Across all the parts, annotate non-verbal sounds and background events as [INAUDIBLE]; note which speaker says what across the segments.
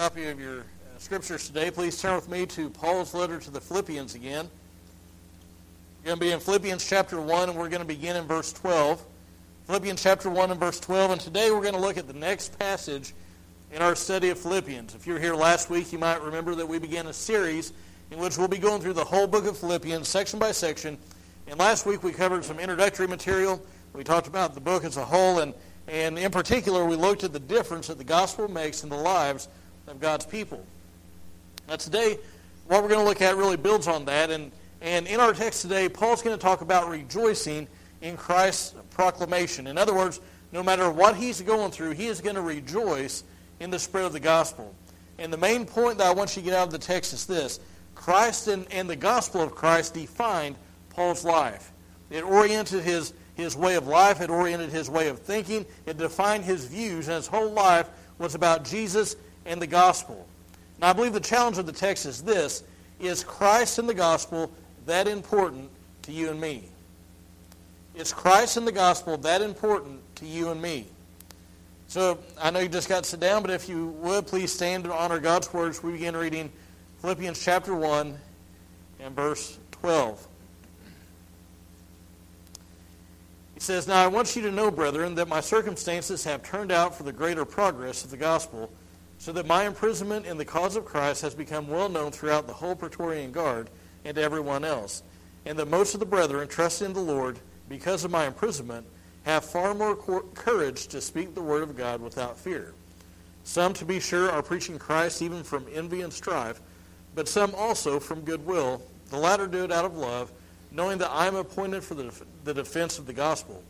Speaker 1: copy of your uh, scriptures today, please turn with me to Paul's letter to the Philippians again. We're going to be in Philippians chapter 1, and we're going to begin in verse 12. Philippians chapter 1 and verse 12, and today we're going to look at the next passage in our study of Philippians. If you were here last week, you might remember that we began a series in which we'll be going through the whole book of Philippians, section by section. And last week we covered some introductory material. We talked about the book as a whole, and, and in particular, we looked at the difference that the gospel makes in the lives of God's people. Now, today, what we're going to look at really builds on that. And, and in our text today, Paul's going to talk about rejoicing in Christ's proclamation. In other words, no matter what he's going through, he is going to rejoice in the spread of the gospel. And the main point that I want you to get out of the text is this Christ and, and the gospel of Christ defined Paul's life. It oriented his, his way of life, it oriented his way of thinking, it defined his views, and his whole life was about Jesus and the gospel. Now, I believe the challenge of the text is this Is Christ and the gospel that important to you and me? Is Christ and the gospel that important to you and me? So I know you just got to sit down, but if you would, please stand and honor God's words. We begin reading Philippians chapter 1 and verse 12. He says, Now I want you to know, brethren, that my circumstances have turned out for the greater progress of the gospel so that my imprisonment in the cause of Christ has become well known throughout the whole Praetorian Guard and everyone else, and that most of the brethren, trusting in the Lord because of my imprisonment, have far more courage to speak the word of God without fear. Some, to be sure, are preaching Christ even from envy and strife, but some also from goodwill. The latter do it out of love, knowing that I am appointed for the, the defense of the gospel.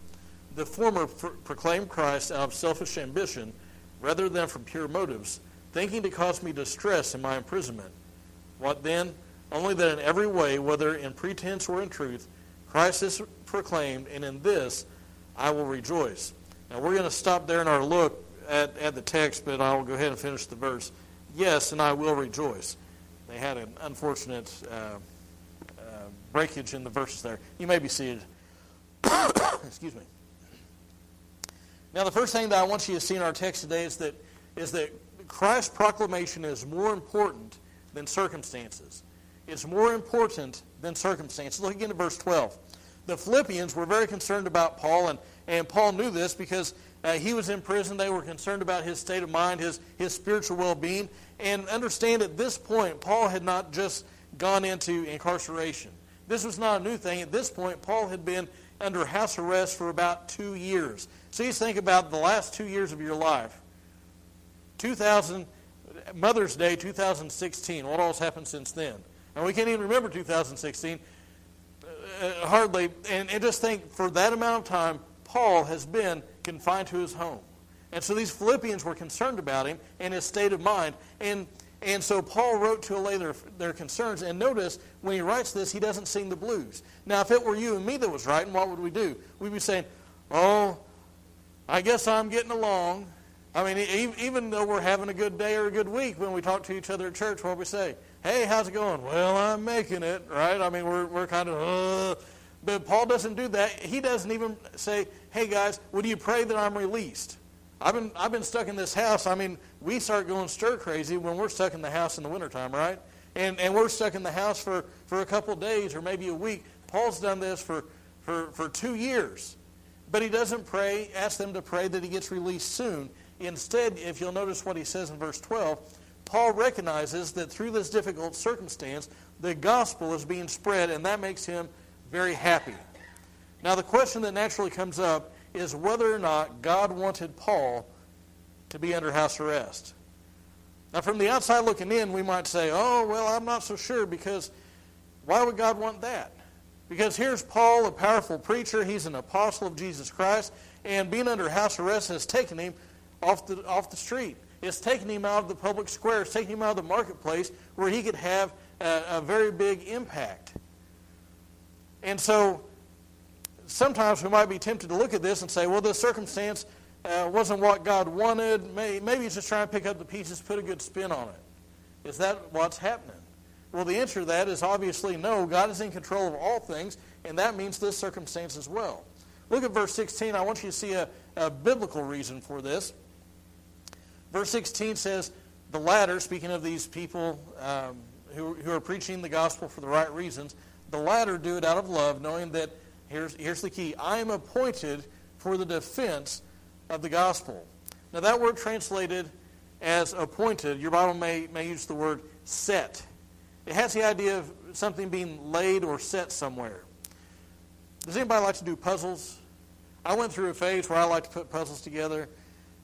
Speaker 1: The former pr- proclaim Christ out of selfish ambition rather than from pure motives, thinking to cause me distress in my imprisonment. What then? Only that in every way, whether in pretense or in truth, Christ is proclaimed, and in this I will rejoice. Now we're going to stop there in our look at, at the text, but I'll go ahead and finish the verse. Yes, and I will rejoice. They had an unfortunate uh, uh, breakage in the verses there. You may be seated. [COUGHS] Excuse me. Now, the first thing that I want you to see in our text today is that, is that Christ's proclamation is more important than circumstances. It's more important than circumstances. Look again at verse 12. The Philippians were very concerned about Paul, and, and Paul knew this because uh, he was in prison. They were concerned about his state of mind, his, his spiritual well being. And understand at this point, Paul had not just gone into incarceration. This was not a new thing. At this point, Paul had been under house arrest for about two years. So you think about the last two years of your life. 2000, Mother's Day 2016. What all's happened since then? And we can't even remember 2016. Uh, hardly. And, and just think, for that amount of time, Paul has been confined to his home. And so these Philippians were concerned about him and his state of mind. And, and so Paul wrote to allay their, their concerns. And notice, when he writes this, he doesn't sing the blues. Now, if it were you and me that was writing, what would we do? We'd be saying, oh, I guess I'm getting along. I mean, even though we're having a good day or a good week, when we talk to each other at church, what we say? Hey, how's it going? Well, I'm making it, right? I mean, we're, we're kind of, uh. But Paul doesn't do that. He doesn't even say, hey, guys, would you pray that I'm released? I've been, I've been stuck in this house. I mean, we start going stir crazy when we're stuck in the house in the wintertime, right? And, and we're stuck in the house for, for a couple days or maybe a week. Paul's done this for, for, for two years. But he doesn't pray, ask them to pray that he gets released soon. Instead, if you'll notice what he says in verse 12, Paul recognizes that through this difficult circumstance, the gospel is being spread, and that makes him very happy. Now, the question that naturally comes up is whether or not God wanted Paul to be under house arrest. Now, from the outside looking in, we might say, oh, well, I'm not so sure because why would God want that? Because here's Paul, a powerful preacher. He's an apostle of Jesus Christ. And being under house arrest has taken him off the, off the street. It's taken him out of the public square. It's taken him out of the marketplace where he could have a, a very big impact. And so sometimes we might be tempted to look at this and say, well, this circumstance uh, wasn't what God wanted. Maybe, maybe he's just trying to pick up the pieces, put a good spin on it. Is that what's happening? Well, the answer to that is obviously no. God is in control of all things, and that means this circumstance as well. Look at verse 16. I want you to see a, a biblical reason for this. Verse 16 says, The latter, speaking of these people um, who, who are preaching the gospel for the right reasons, the latter do it out of love, knowing that, here's, here's the key, I am appointed for the defense of the gospel. Now, that word translated as appointed, your Bible may, may use the word set. It has the idea of something being laid or set somewhere. Does anybody like to do puzzles? I went through a phase where I like to put puzzles together,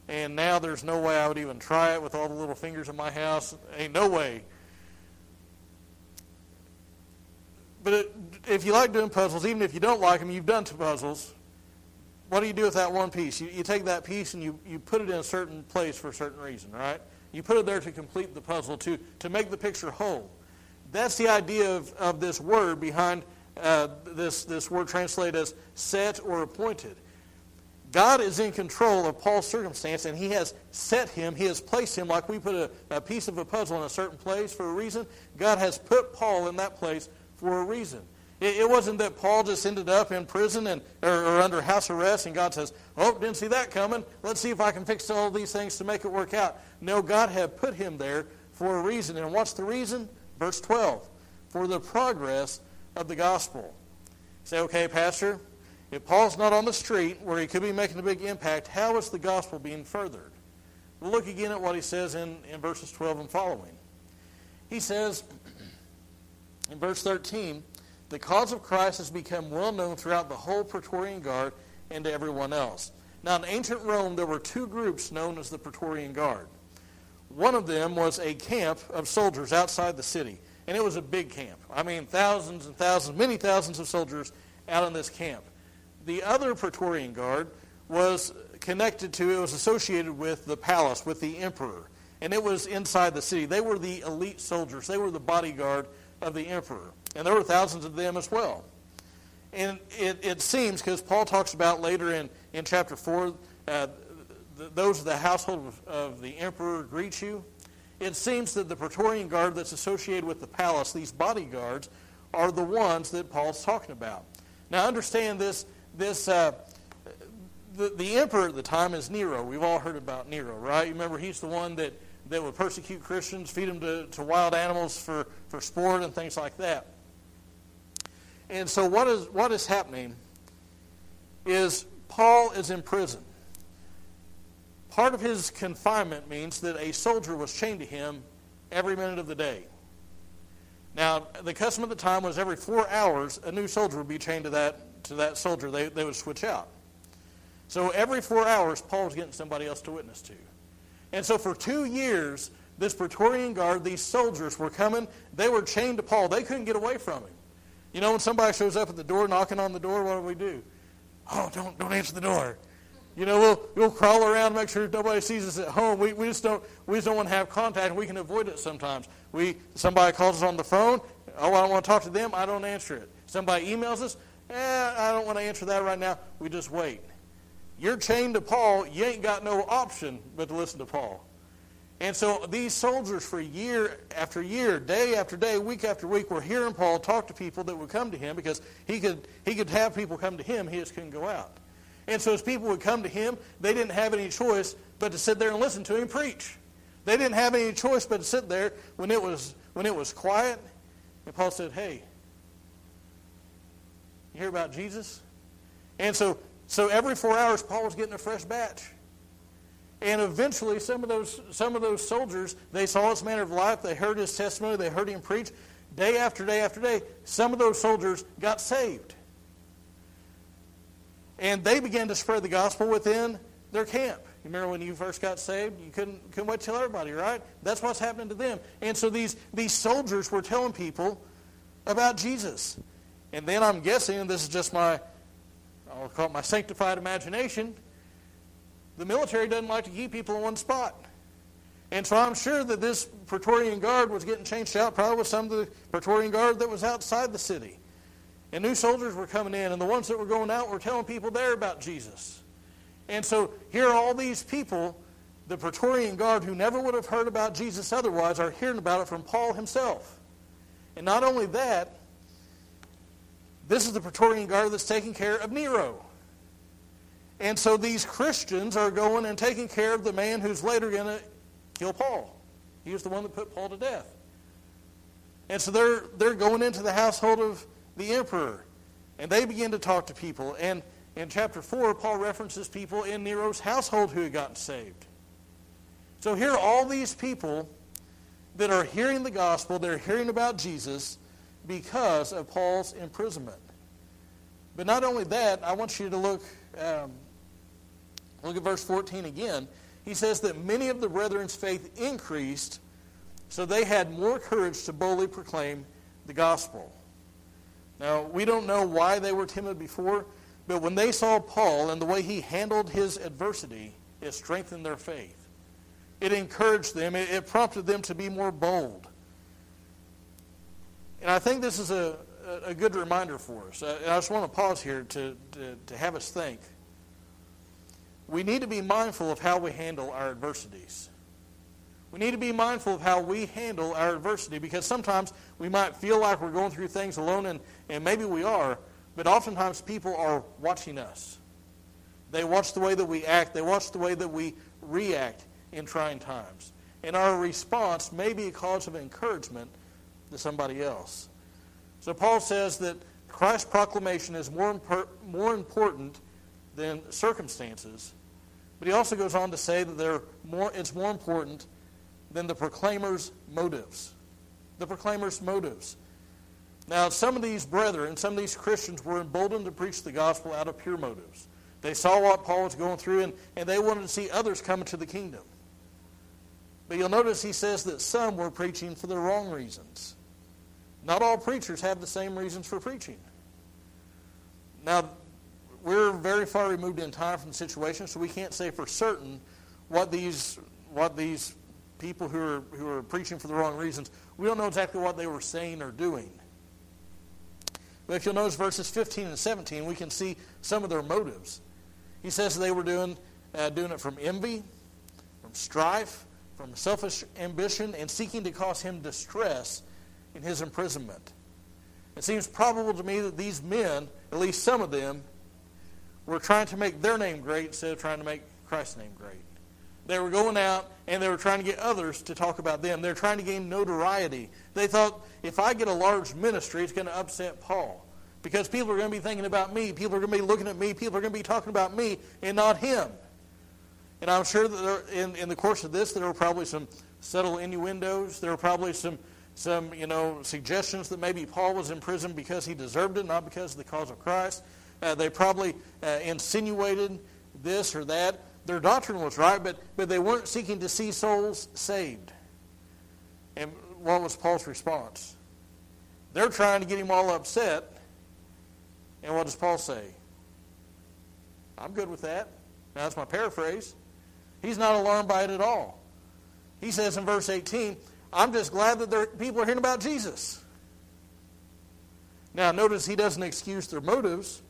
Speaker 1: and now there's no way I would even try it with all the little fingers in my house. Ain't no way. But it, if you like doing puzzles, even if you don't like them, you've done two puzzles. What do you do with that one piece? You, you take that piece and you, you put it in a certain place for a certain reason, right? You put it there to complete the puzzle, to, to make the picture whole. That's the idea of, of this word behind uh, this, this word translated as set or appointed. God is in control of Paul's circumstance, and he has set him, he has placed him like we put a, a piece of a puzzle in a certain place for a reason. God has put Paul in that place for a reason. It, wasn't that Paul just ended up in prison and, or, or under house arrest, and God says, Oh, didn't see that coming. Let's see if I can fix all these things to make it work out. No, God had put him there for a reason. And what's the reason? Verse 12 For the progress of the gospel. say, okay, Pastor, if Paul's not on the street where he could be making a big impact, how is the gospel being furthered? We'll look again at what he says in, in verses 12 and following. He says in verse 13, the cause of Christ has become well known throughout the whole Praetorian Guard and to everyone else. Now, in ancient Rome, there were two groups known as the Praetorian Guard. One of them was a camp of soldiers outside the city, and it was a big camp. I mean, thousands and thousands, many thousands of soldiers out in this camp. The other Praetorian Guard was connected to, it was associated with the palace, with the emperor, and it was inside the city. They were the elite soldiers, they were the bodyguard of the emperor, and there were thousands of them as well. And it, it seems, because Paul talks about later in, in chapter 4, uh, those of the household of, of the emperor greet you. It seems that the Praetorian Guard that's associated with the palace, these bodyguards, are the ones that Paul's talking about. Now, understand this. This uh, the, the emperor at the time is Nero. We've all heard about Nero, right? You remember he's the one that, that would persecute Christians, feed them to, to wild animals for, for sport and things like that. And so what is what is happening is Paul is in prison. Part of his confinement means that a soldier was chained to him every minute of the day. Now, the custom at the time was every four hours, a new soldier would be chained to that, to that soldier. They, they would switch out. So every four hours, Paul was getting somebody else to witness to. And so for two years, this Praetorian Guard, these soldiers were coming. They were chained to Paul. They couldn't get away from him. You know, when somebody shows up at the door, knocking on the door, what do we do? Oh, don't, don't answer the door. You know, we'll, we'll crawl around, make sure nobody sees us at home. We, we, just don't, we just don't want to have contact, we can avoid it sometimes. We, somebody calls us on the phone. Oh, I don't want to talk to them. I don't answer it. Somebody emails us. Eh, I don't want to answer that right now. We just wait. You're chained to Paul. You ain't got no option but to listen to Paul. And so these soldiers, for year after year, day after day, week after week, were hearing Paul talk to people that would come to him because he could, he could have people come to him. He just couldn't go out. And so as people would come to him, they didn't have any choice but to sit there and listen to him preach. They didn't have any choice but to sit there when it was, when it was quiet. And Paul said, hey, you hear about Jesus? And so, so every four hours, Paul was getting a fresh batch. And eventually, some of those some of those soldiers, they saw his manner of life. They heard his testimony. They heard him preach. Day after day after day, some of those soldiers got saved. And they began to spread the gospel within their camp. You remember when you first got saved? You couldn't, couldn't wait to tell everybody, right? That's what's happening to them. And so these, these soldiers were telling people about Jesus. And then I'm guessing, and this is just my, I'll call it my sanctified imagination, the military doesn't like to keep people in one spot. And so I'm sure that this Praetorian Guard was getting changed out, probably with some of the Praetorian Guard that was outside the city. And new soldiers were coming in, and the ones that were going out were telling people there about Jesus. And so here are all these people, the Praetorian Guard, who never would have heard about Jesus otherwise, are hearing about it from Paul himself. And not only that, this is the Praetorian Guard that's taking care of Nero. And so these Christians are going and taking care of the man who's later going to kill Paul. He was the one that put Paul to death. And so they're, they're going into the household of the emperor. And they begin to talk to people. And in chapter 4, Paul references people in Nero's household who had gotten saved. So here are all these people that are hearing the gospel, they're hearing about Jesus because of Paul's imprisonment. But not only that, I want you to look, um, look at verse 14 again. He says that many of the brethren's faith increased, so they had more courage to boldly proclaim the gospel. Now, we don't know why they were timid before, but when they saw Paul and the way he handled his adversity, it strengthened their faith. It encouraged them, it, it prompted them to be more bold. And I think this is a, a good reminder for us. Uh, I just want to pause here to, to, to have us think. We need to be mindful of how we handle our adversities. We need to be mindful of how we handle our adversity because sometimes we might feel like we're going through things alone, and, and maybe we are, but oftentimes people are watching us. They watch the way that we act, they watch the way that we react in trying times. And our response may be a cause of encouragement to somebody else. So Paul says that Christ's proclamation is more, impor- more important than circumstances. But he also goes on to say that they're more, it's more important than the proclaimer's motives. The proclaimer's motives. Now, some of these brethren, some of these Christians were emboldened to preach the gospel out of pure motives. They saw what Paul was going through, and, and they wanted to see others come into the kingdom. But you'll notice he says that some were preaching for the wrong reasons. Not all preachers have the same reasons for preaching. Now, we're very far removed in time from the situation, so we can't say for certain what these what these people who are who are preaching for the wrong reasons. We don't know exactly what they were saying or doing. But if you'll notice verses 15 and 17, we can see some of their motives. He says they were doing uh, doing it from envy, from strife, from selfish ambition, and seeking to cause him distress in his imprisonment. It seems probable to me that these men, at least some of them, were trying to make their name great instead of trying to make Christ's name great. They were going out and they were trying to get others to talk about them. They're trying to gain notoriety. They thought, if I get a large ministry, it's going to upset Paul. Because people are going to be thinking about me. People are going to be looking at me. People are going to be talking about me and not him. And I'm sure that there, in, in the course of this, there were probably some subtle innuendos. There were probably some, some you know, suggestions that maybe Paul was in prison because he deserved it, not because of the cause of Christ. Uh, they probably uh, insinuated this or that. Their doctrine was right, but, but they weren't seeking to see souls saved. And what was Paul's response? They're trying to get him all upset. And what does Paul say? I'm good with that. Now, that's my paraphrase. He's not alarmed by it at all. He says in verse 18, I'm just glad that people are hearing about Jesus. Now, notice he doesn't excuse their motives.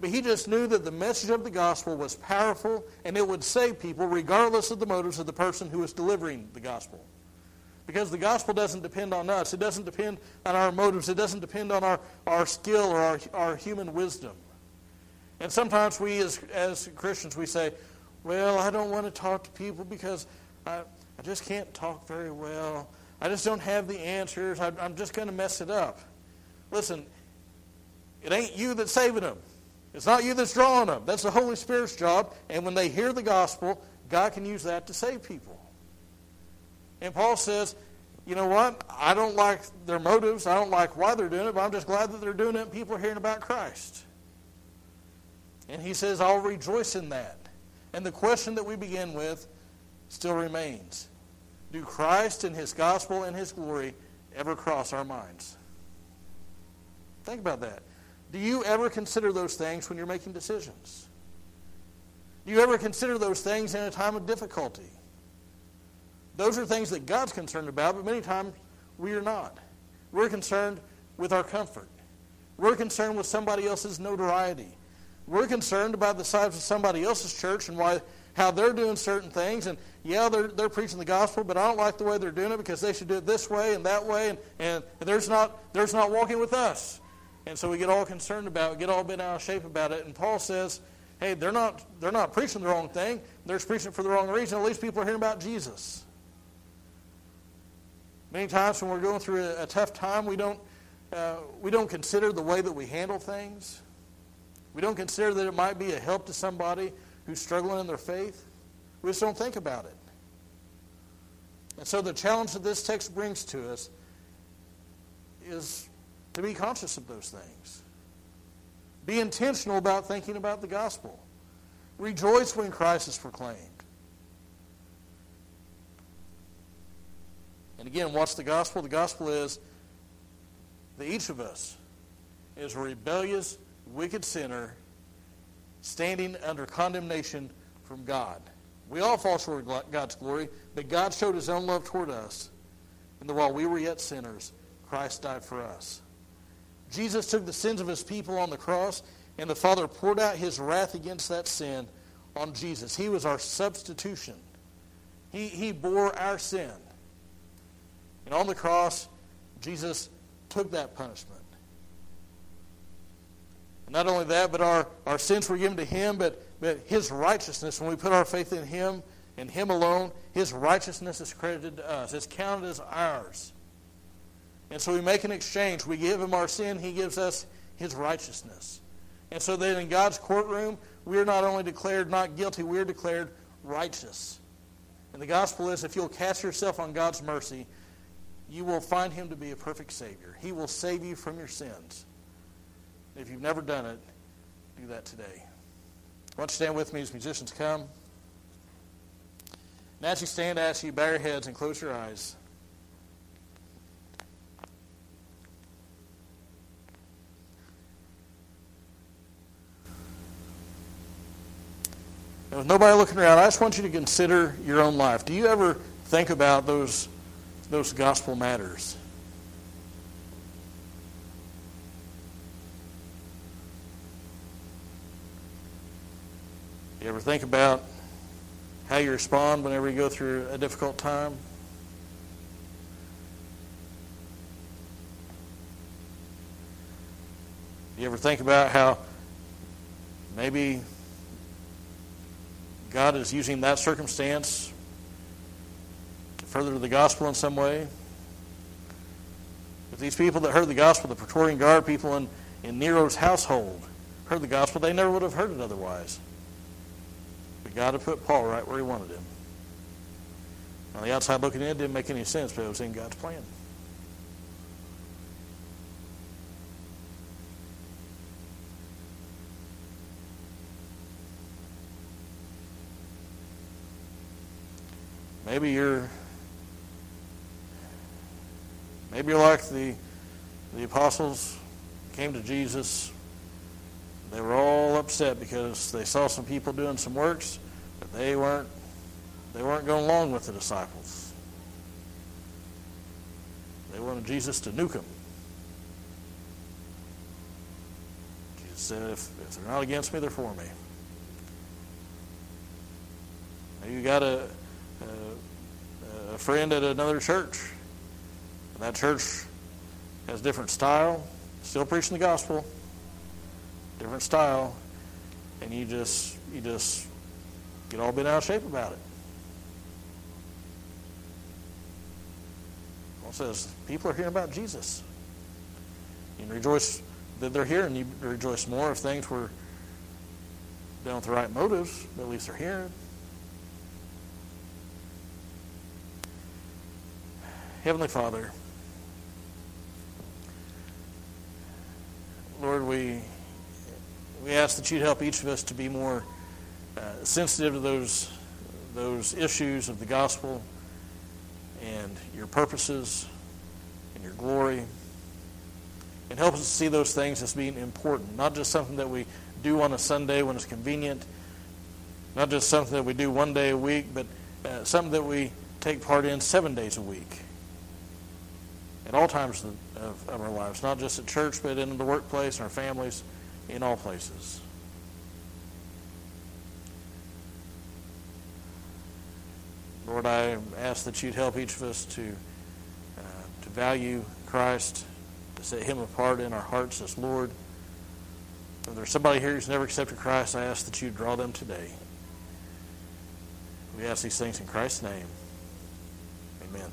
Speaker 1: But he just knew that the message of the gospel was powerful and it would save people regardless of the motives of the person who was delivering the gospel. Because the gospel doesn't depend on us. It doesn't depend on our motives. It doesn't depend on our, our skill or our, our human wisdom. And sometimes we as, as Christians, we say, well, I don't want to talk to people because I, I just can't talk very well. I just don't have the answers. I, I'm just going to mess it up. Listen, it ain't you that's saving them. It's not you that's drawing them. That's the Holy Spirit's job. And when they hear the gospel, God can use that to save people. And Paul says, you know what? I don't like their motives. I don't like why they're doing it, but I'm just glad that they're doing it and people are hearing about Christ. And he says, I'll rejoice in that. And the question that we begin with still remains Do Christ and his gospel and his glory ever cross our minds? Think about that. Do you ever consider those things when you're making decisions? Do you ever consider those things in a time of difficulty? Those are things that God's concerned about, but many times we are not. We're concerned with our comfort. We're concerned with somebody else's notoriety. We're concerned about the size of somebody else's church and why how they're doing certain things. And yeah, they're, they're preaching the gospel, but I don't like the way they're doing it because they should do it this way and that way, and, and there's not there's not walking with us. And so we get all concerned about it, get all bent out of shape about it. And Paul says, hey, they're not, they're not preaching the wrong thing. They're preaching for the wrong reason. At least people are hearing about Jesus. Many times when we're going through a, a tough time, we don't, uh, we don't consider the way that we handle things. We don't consider that it might be a help to somebody who's struggling in their faith. We just don't think about it. And so the challenge that this text brings to us is to be conscious of those things. Be intentional about thinking about the gospel. Rejoice when Christ is proclaimed. And again, what's the gospel? The gospel is that each of us is a rebellious, wicked sinner standing under condemnation from God. We all fall short of God's glory, but God showed his own love toward us. And that while we were yet sinners, Christ died for us. Jesus took the sins of his people on the cross, and the Father poured out his wrath against that sin on Jesus. He was our substitution. He, he bore our sin. And on the cross, Jesus took that punishment. Not only that, but our, our sins were given to him, but, but his righteousness, when we put our faith in him and him alone, his righteousness is credited to us. It's counted as ours. And so we make an exchange. We give him our sin, he gives us his righteousness. And so that in God's courtroom, we are not only declared not guilty, we are declared righteous. And the gospel is if you'll cast yourself on God's mercy, you will find him to be a perfect Savior. He will save you from your sins. If you've never done it, do that today. Why don't you stand with me as musicians come? And as you stand, I ask you bow your heads and close your eyes. And with nobody looking around, I just want you to consider your own life. Do you ever think about those, those gospel matters? Do you ever think about how you respond whenever you go through a difficult time? Do you ever think about how maybe God is using that circumstance to further the gospel in some way? If these people that heard the gospel, the Praetorian Guard people in, in Nero's household, heard the gospel, they never would have heard it otherwise. God had put Paul right where he wanted him. On the outside looking in, it didn't make any sense, but it was in God's plan. Maybe you're maybe you're like the the apostles came to Jesus. They were all upset because they saw some people doing some works but they weren't they weren't going along with the disciples. They wanted Jesus to nuke them. Jesus said, if, if they're not against me, they're for me. you got a, friend at another church. And that church has different style, still preaching the gospel, different style, and you just you just get all bent out of shape about it. Paul says people are hearing about Jesus. You rejoice that they're here, and you rejoice more if things were done with the right motives, but at least they're hearing. Heavenly Father, Lord, we we ask that you'd help each of us to be more uh, sensitive to those those issues of the gospel and your purposes and your glory. And help us to see those things as being important, not just something that we do on a Sunday when it's convenient, not just something that we do one day a week, but uh, something that we take part in seven days a week. At all times of, of our lives, not just at church, but in the workplace, in our families, in all places. Lord, I ask that you'd help each of us to, uh, to value Christ, to set him apart in our hearts as Lord. If there's somebody here who's never accepted Christ, I ask that you draw them today. We ask these things in Christ's name. Amen.